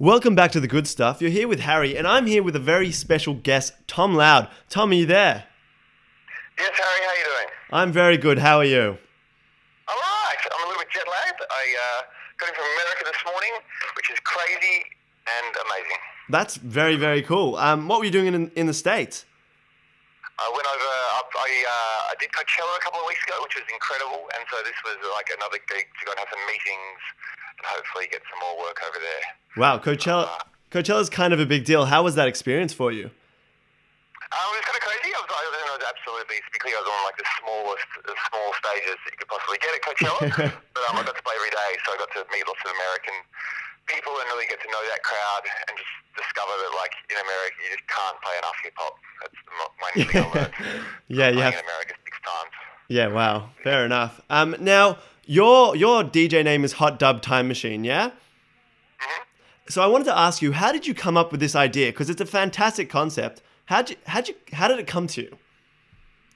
Welcome back to the good stuff. You're here with Harry, and I'm here with a very special guest, Tom Loud. Tom, are you there? Yes, Harry, how are you doing? I'm very good. How are you? All right. I'm a little bit jet lagged. I uh, got in from America this morning, which is crazy and amazing. That's very, very cool. Um, what were you doing in, in the States? I went over. I, I, uh, I did Coachella a couple of weeks ago, which was incredible, and so this was like another gig to go and have some meetings and hopefully get some more work over there. Wow, Coachella. Coachella's kind of a big deal. How was that experience for you? Um, it was kind of crazy. I was, I was absolutely, particularly I was on like the smallest, the small stages that you could possibly get at Coachella. but um, I got to play every day, so I got to meet lots of American people and really get to know that crowd and just discover that like in America you just can't play enough hip hop. That's the main thing I learned. Yeah, yeah. in America six times. Yeah, wow. Fair enough. Um, now, your your DJ name is Hot Dub Time Machine, yeah? Mhm. So I wanted to ask you, how did you come up with this idea? Because it's a fantastic concept. How'd you, how'd you, how did it come to you?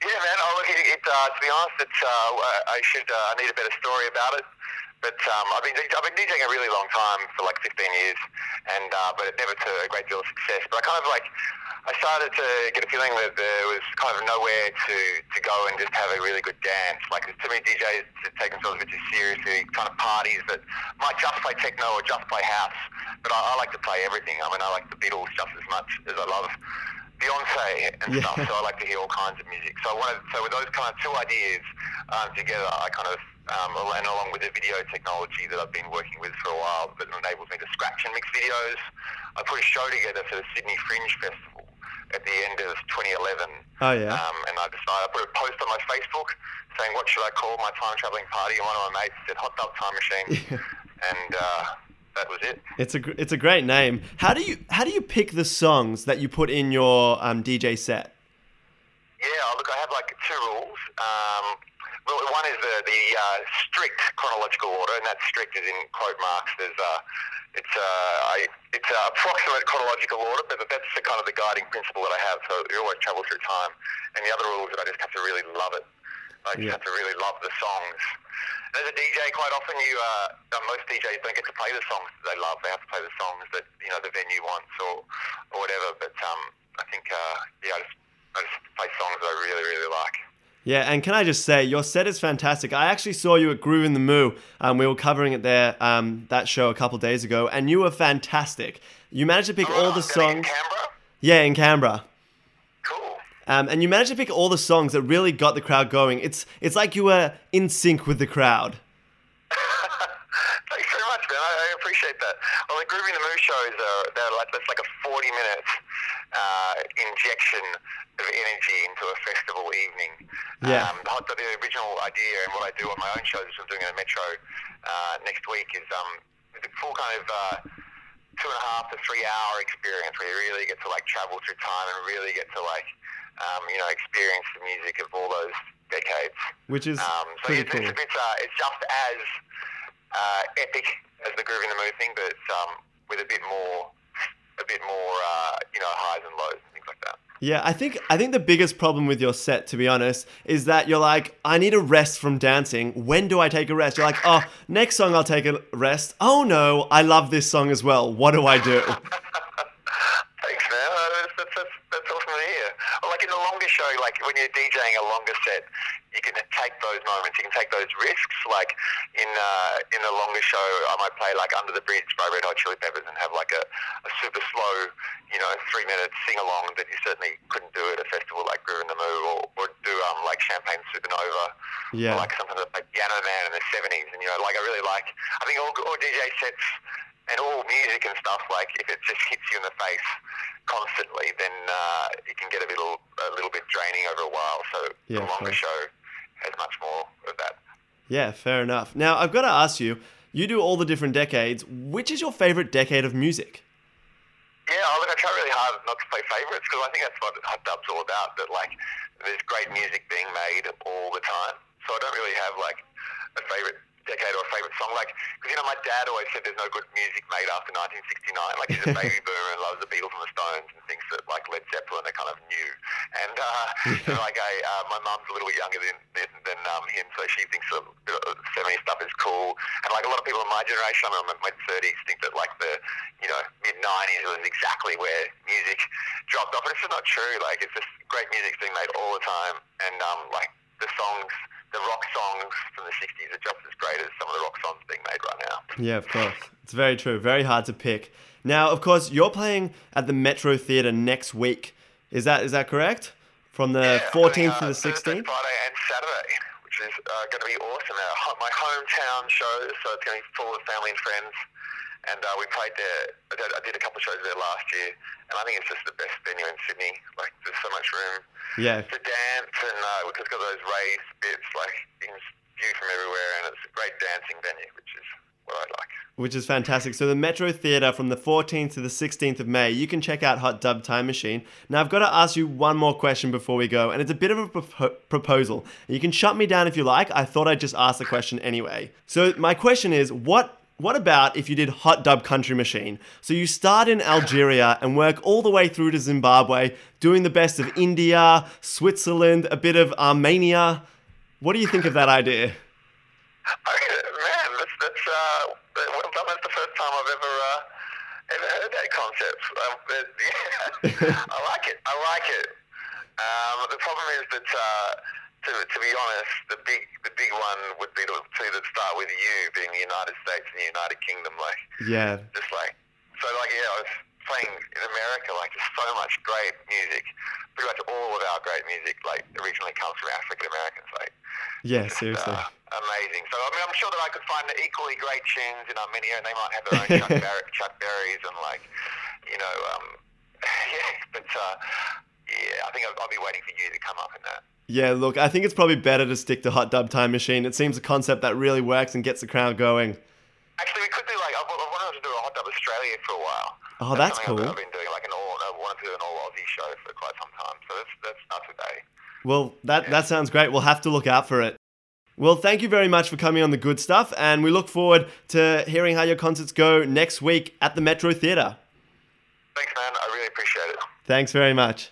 Yeah, man. Oh, look, it, it, uh, to be honest, it's, uh, I should, uh, I need a better story about it. But um, I've been I've been DJing a really long time for like 15 years, and uh, but it never to a great deal of success. But I kind of like I started to get a feeling that there was kind of nowhere to, to go and just have a really good dance. Like there's too many DJs to take themselves a bit too seriously, kind of parties that might just play techno or just play house. But I, I like to play everything. I mean, I like the Beatles just as much as I love Beyonce and Yeah. stuff. So I like to hear all kinds of music. So I wanted, so with those kind of two ideas um, together, I kind of, um, and along with the video technology that I've been working with for a while that enables me to scratch and mix videos, I put a show together for the Sydney Fringe Festival at the end of 2011. Oh, yeah. Um, and I decided, I put a post on my Facebook saying, what should I call my time traveling party? And one of my mates said, Hot Dog Time Machine. and uh, that was it. It's a it's a great name. How do you how do you pick the songs that you put in your um, DJ set? Yeah, look, I have like two rules. Um, well, one is the, the uh, strict chronological order, and that strict is in quote marks. There's uh, it's uh, I, it's uh, approximate chronological order, but that's the kind of the guiding principle that I have. So you always travel through time. And the other rule is that I just have to really love it. I just Yeah. have to really love the songs. And as a DJ, quite often you uh, uh, most DJs don't get to play the songs that they love. They have to play the songs that you know the venue wants or or whatever. But um, I think uh, yeah, I just I just play songs that I really really like. Yeah, and can I just say, your set is fantastic. I actually saw you at Groovin the Moo. Um, we were covering it there, um, that show a couple days ago, and you were fantastic. You managed to pick all the Oh, in songs. Canberra. Yeah, in Canberra. Cool. Um, and you managed to pick all the songs that really got the crowd going. It's it's like you were in sync with the crowd. Thanks very much, man. I, I appreciate that. Well, the Groovin the Moo shows are they're like that's like a forty minute uh, injection of energy into a festival evening. Yeah. Um, the, the original idea and what I do on my own shows, which I'm doing in the Metro uh, next week, is um, the full kind of. Uh, Two and a half to three hour experience where you really get to like travel through time and really get to like, um, you know, experience the music of all those decades. Which is Um, so pretty it's, cool. it's, it's, uh, it's just as uh, epic as the Groovin the Moo thing, but um, with a bit more, a bit more, uh, you know, highs and lows and things like that. Yeah, I think I think the biggest problem with your set, to be honest, is that you're like, I need a rest from dancing. When do I take a rest? You're like, oh, next song I'll take a rest. Oh no, I love this song as well. What do I do? Thanks, man. Uh, That's, that's, that's, that's awesome to hear. Well, like in the longer show, like when you're DJing a longer set, you can take those moments, you can take those risks. Like in uh, in the longer show, I might play like Under the Bridge by Red Hot Chili Peppers and have like a, a super slow, you know, three minute sing along that you certainly couldn't do at a festival like Groovin the Moo or, or do um, like Champagne Supernova. Yeah. Or like something like Piano Man in the 70s. And, you know, like I really like, I think all, all DJ sets and all music and stuff, like if it just hits you in the face constantly, then uh, it can get a little a little bit draining over a while. So Yeah, the longer sure. show has much more of that. Yeah, fair enough. Now, I've got to ask you, you do all the different decades. Which is your favorite decade of music? Yeah, I look, I try really hard not to play favourites because I think that's what Hot Dub's all about. That like, there's great music being made all the time. So I don't really have like a favourite decade or a favourite song. Like, because you know, my dad always said there's no good music made after 1969. Like, he's a baby boomer and loves the Beatles and the Stones and thinks that like Led Zeppelin are kind of new. And uh, so, like, I, uh, my mum's a little bit younger than than, than um, him, so she thinks that uh, 70s stuff is cool. And like a lot of people in my generation, I'm in my 30s, think that like the you know mid '90s was exactly where music dropped off, and it's just not true. Like it's just great music's being made all the time, and um, like the songs, the rock songs from the '60s are just as great as some of the rock songs being made right now. Yeah, of course. It's very true. Very hard to pick. Now, of course, you're playing at the Metro Theatre next week. Is that is that correct? From the Yeah, 14th to uh, the Thursday, 16th? Friday, and Saturday, which is uh, going to be awesome. Ho- my hometown show, so it's going to be full of family and friends. And uh, we played there. I did, a couple of shows there last year, and I think it's just the best venue in Sydney. Like, there's so much room Yeah. to dance, and uh, it's got those raised bits, like you can view from everywhere, and it's a great dancing venue, which is what I like. Which is fantastic. So the Metro Theatre from the 14th to the 16th of May, you can check out Hot Dub Time Machine. Now I've got to ask you one more question before we go, and it's a bit of a propo- proposal. You can shut me down if you like. I thought I'd just ask the question anyway. So my question is, what what about if you did Hot Dub Country Machine? So you start in Algeria and work all the way through to Zimbabwe, doing the best of India, Switzerland, a bit of Armenia. What do you think of that idea? Man, that's that's uh, well, that's the first time I've ever uh, ever heard that concept. But, yeah, I like it. I like it. Um, the problem is that, uh, to, to be honest, the big the big one would be to, to that start with you being the United States and the United Kingdom, like Yeah, just like so, like yeah, I was playing in America, like there's so much great music. Pretty much all of our great music, like originally comes from African Americans, like yeah, just, seriously. uh, amazing. So I mean, I'm sure that I could find equally great tunes in Armenia, and they might have their own Chuck, Bar- Chuck Berries and like, you know, um, yeah. But uh, yeah, I think I'll, I'll be waiting for you to come up in that. Uh, yeah, look, I think it's probably better to stick to Hot Dub Time Machine. It seems a concept that really works and gets the crowd going. Actually, we could do like I, I wanted to do a hot dub Australia for a while. Oh, that's something cool. I've, I've been doing like an all. I wanted to do an all Aussie show for quite some time. So that's that's not today. Well, that, that sounds great. We'll have to look out for it. Well, thank you very much for coming on the good stuff, and we look forward to hearing how your concerts go next week at the Metro Theatre. Thanks, man. I really appreciate it. Thanks very much.